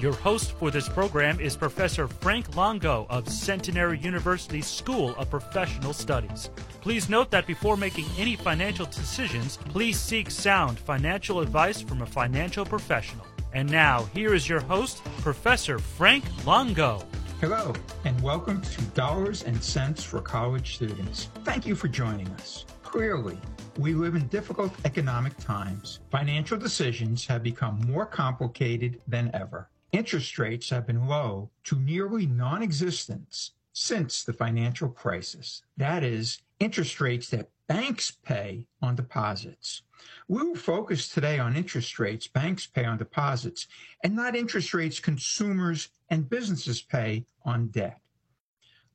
Your host for this program is Professor Frank Longo of Centenary University School of Professional Studies. Please note that before making any financial decisions, please seek sound financial advice from a financial professional. And now, here is your host, Professor Frank Longo. Hello, and welcome to Dollars and Cents for College Students. Thank you for joining us. Clearly, we live in difficult economic times. Financial decisions have become more complicated than ever. Interest rates have been low to nearly non existence since the financial crisis. That is, interest rates that banks pay on deposits. We will focus today on interest rates banks pay on deposits and not interest rates consumers and businesses pay on debt.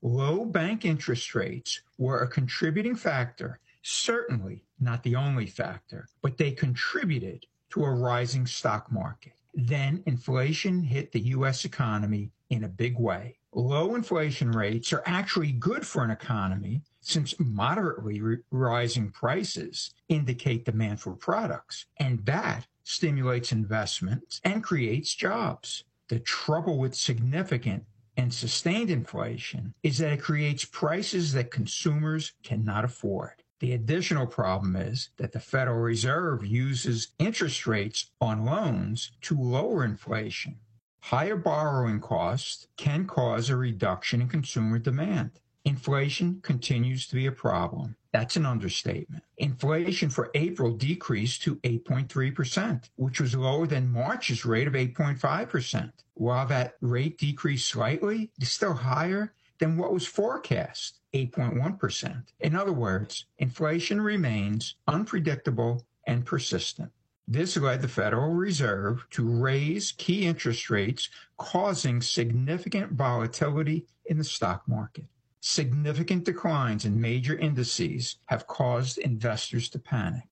Low bank interest rates were a contributing factor, certainly not the only factor, but they contributed to a rising stock market. Then inflation hit the U.S. economy in a big way. Low inflation rates are actually good for an economy since moderately re- rising prices indicate demand for products, and that stimulates investments and creates jobs. The trouble with significant and sustained inflation is that it creates prices that consumers cannot afford. The additional problem is that the Federal Reserve uses interest rates on loans to lower inflation. Higher borrowing costs can cause a reduction in consumer demand. Inflation continues to be a problem. That's an understatement. Inflation for April decreased to 8.3%, which was lower than March's rate of 8.5%. While that rate decreased slightly, it's still higher than what was forecast, 8.1%. In other words, inflation remains unpredictable and persistent. This led the Federal Reserve to raise key interest rates, causing significant volatility in the stock market. Significant declines in major indices have caused investors to panic.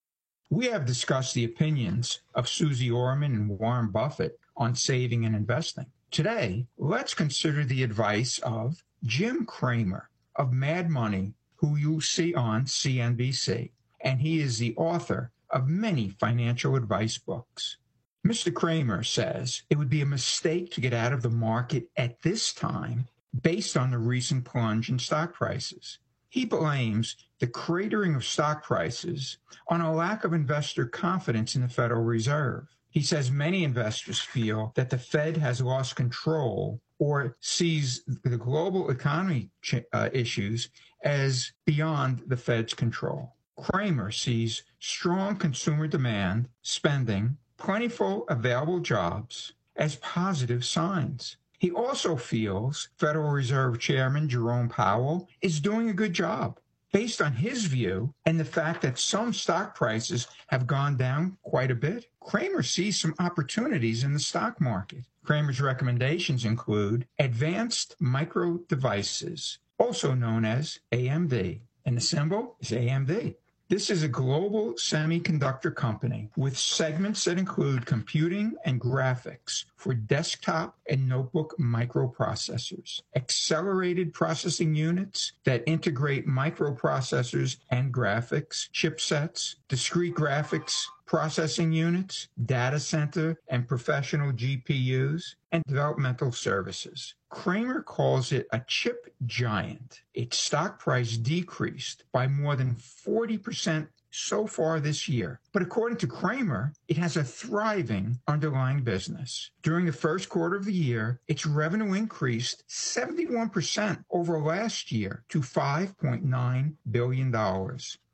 We have discussed the opinions of Suze Orman and Warren Buffett on saving and investing. Today, let's consider the advice of Jim Cramer of Mad Money, who you see on CNBC, and he is the author of many financial advice books. Mr. Cramer says it would be a mistake to get out of the market at this time based on the recent plunge in stock prices. He blames the cratering of stock prices on a lack of investor confidence in the Federal Reserve. He says many investors feel that the Fed has lost control or sees the global economy uh, issues as beyond the Fed's control. Cramer sees strong consumer demand, spending, plentiful available jobs as positive signs. He also feels Federal Reserve Chairman Jerome Powell is doing a good job. Based on his view and the fact that some stock prices have gone down quite a bit, Cramer sees some opportunities in the stock market. Cramer's recommendations include advanced micro devices, also known as AMD, and the symbol is AMD. This is a global semiconductor company with segments that include computing and graphics for desktop and notebook microprocessors, accelerated processing units that integrate microprocessors and graphics, chipsets, discrete graphics processing units, data center and professional GPUs, and developmental services. Cramer calls it a chip giant. Its stock price decreased by more than 40% so far this year. But according to Cramer, it has a thriving underlying business. During the first quarter of the year, its revenue increased 71% over last year to $5.9 billion.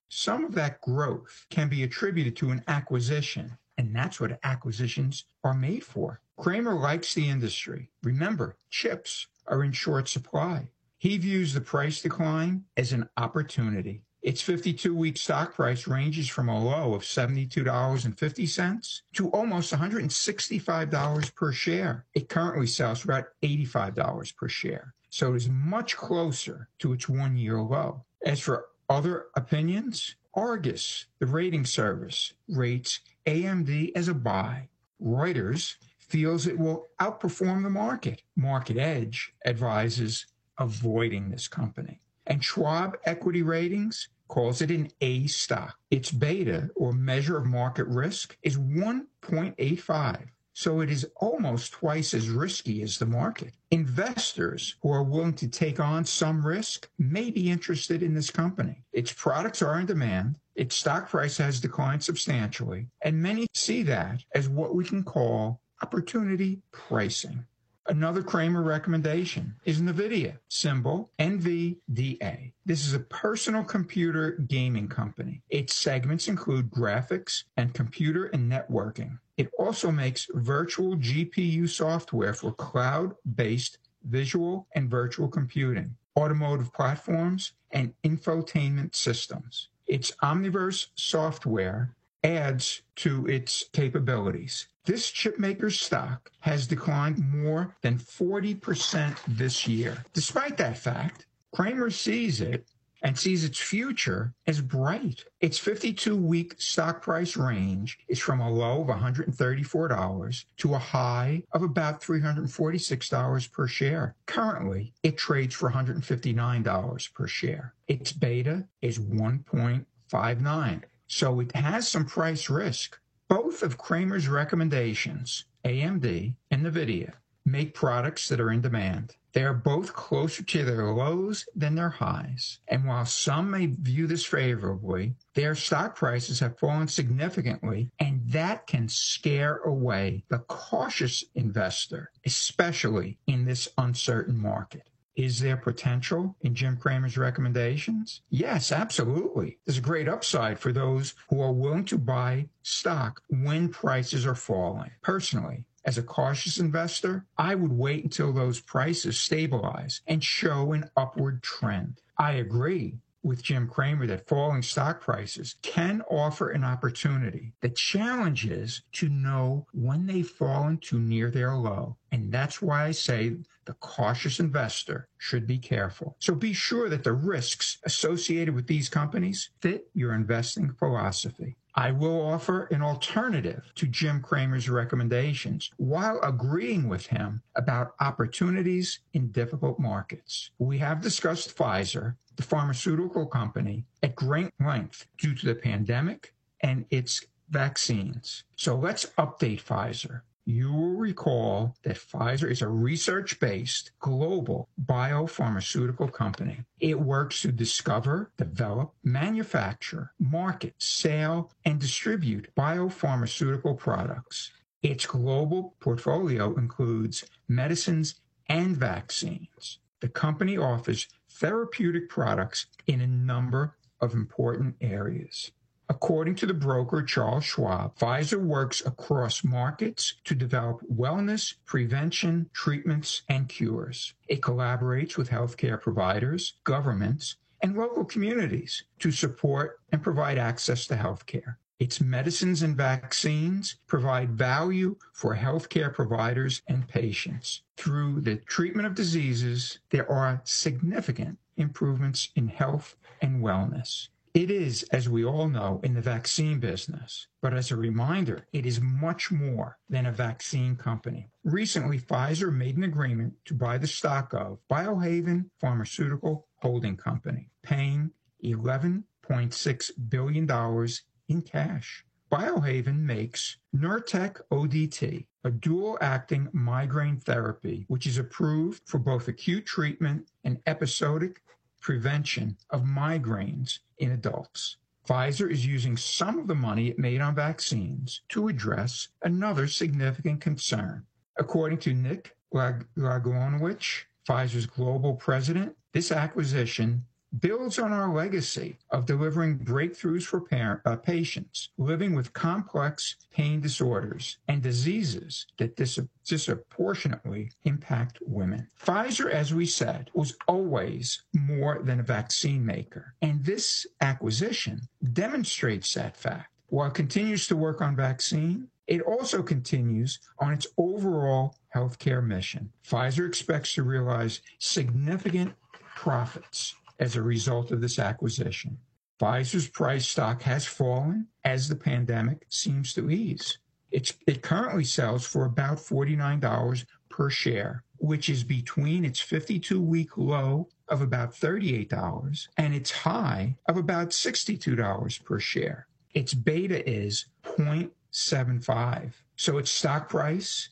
Some of that growth can be attributed to an acquisition, and that's what acquisitions are made for. Cramer likes the industry. Remember, chips are in short supply. He views the price decline as an opportunity. Its 52 week stock price ranges from a low of $72.50 to almost $165 per share. It currently sells for about $85 per share. So it is much closer to its one year low. As for other opinions Argus, the rating service, rates AMD as a buy. Reuters feels it will outperform the market. Market Edge advises avoiding this company. And Schwab Equity Ratings calls it an A stock. Its beta, or measure of market risk, is 1.85. So it is almost twice as risky as the market. Investors who are willing to take on some risk may be interested in this company. Its products are in demand. Its stock price has declined substantially, and many see that as what we can call opportunity pricing. Another Cramer recommendation is NVIDIA, symbol NVDA. This is a personal computer gaming company. Its segments include graphics and computer and networking. It also makes virtual GPU software for cloud based visual and virtual computing, automotive platforms, and infotainment systems. Its Omniverse software adds to its capabilities. This chipmaker's stock has declined more than 40% this year. Despite that fact, Cramer sees it and sees its future as bright. Its 52 week stock price range is from a low of $134 to a high of about $346 per share. Currently, it trades for $159 per share. Its beta is 1.59, so it has some price risk. Both of Cramer's recommendations, AMD and NVIDIA, make products that are in demand. They are both closer to their lows than their highs. And while some may view this favorably, their stock prices have fallen significantly, and that can scare away the cautious investor, especially in this uncertain market. Is there potential in Jim Cramer's recommendations? Yes, absolutely. There's a great upside for those who are willing to buy stock when prices are falling. Personally, as a cautious investor, I would wait until those prices stabilize and show an upward trend. I agree with Jim Cramer that falling stock prices can offer an opportunity. The challenge is to know when they've fallen too near their low. And that's why I say the cautious investor should be careful. So be sure that the risks associated with these companies fit your investing philosophy. I will offer an alternative to Jim Cramer's recommendations while agreeing with him about opportunities in difficult markets. We have discussed Pfizer, the pharmaceutical company, at great length due to the pandemic and its vaccines. So let's update Pfizer you will recall that Pfizer is a research based global biopharmaceutical company. It works to discover, develop, manufacture, market, sell, and distribute biopharmaceutical products. Its global portfolio includes medicines and vaccines. The company offers therapeutic products in a number of important areas. According to the broker Charles Schwab, Pfizer works across markets to develop wellness, prevention, treatments, and cures. It collaborates with healthcare providers, governments, and local communities to support and provide access to healthcare. Its medicines and vaccines provide value for healthcare providers and patients. Through the treatment of diseases, there are significant improvements in health and wellness. It is, as we all know, in the vaccine business. But as a reminder, it is much more than a vaccine company. Recently, Pfizer made an agreement to buy the stock of Biohaven Pharmaceutical Holding Company, paying $11.6 billion in cash. Biohaven makes Nurtec ODT, a dual acting migraine therapy, which is approved for both acute treatment and episodic prevention of migraines in adults. Pfizer is using some of the money it made on vaccines to address another significant concern. According to Nick Lagunowicz, Pfizer's global president, this acquisition builds on our legacy of delivering breakthroughs for parent, uh, patients living with complex pain disorders and diseases that dis- disproportionately impact women. Pfizer, as we said, was always more than a vaccine maker, and this acquisition demonstrates that fact. While it continues to work on vaccine, it also continues on its overall healthcare mission. Pfizer expects to realize significant profits as a result of this acquisition. Pfizer's price stock has fallen as the pandemic seems to ease. It's, it currently sells for about $49 per share, which is between its 52 week low of about $38 and its high of about $62 per share. Its beta is 0.75. So its stock price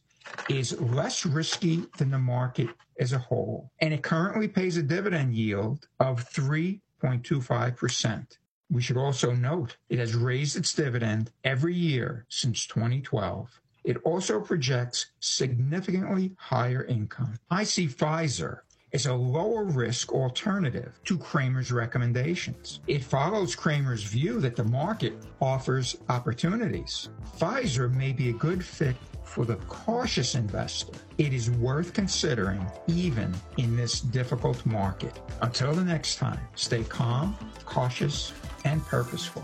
is less risky than the market as a whole. And it currently pays a dividend yield of 3.25%. We should also note it has raised its dividend every year since 2012. It also projects significantly higher income. I see Pfizer is a lower risk alternative to Cramer's recommendations. It follows Cramer's view that the market offers opportunities. Pfizer may be a good fit for the cautious investor. It is worth considering even in this difficult market. Until the next time, stay calm, cautious, and purposeful.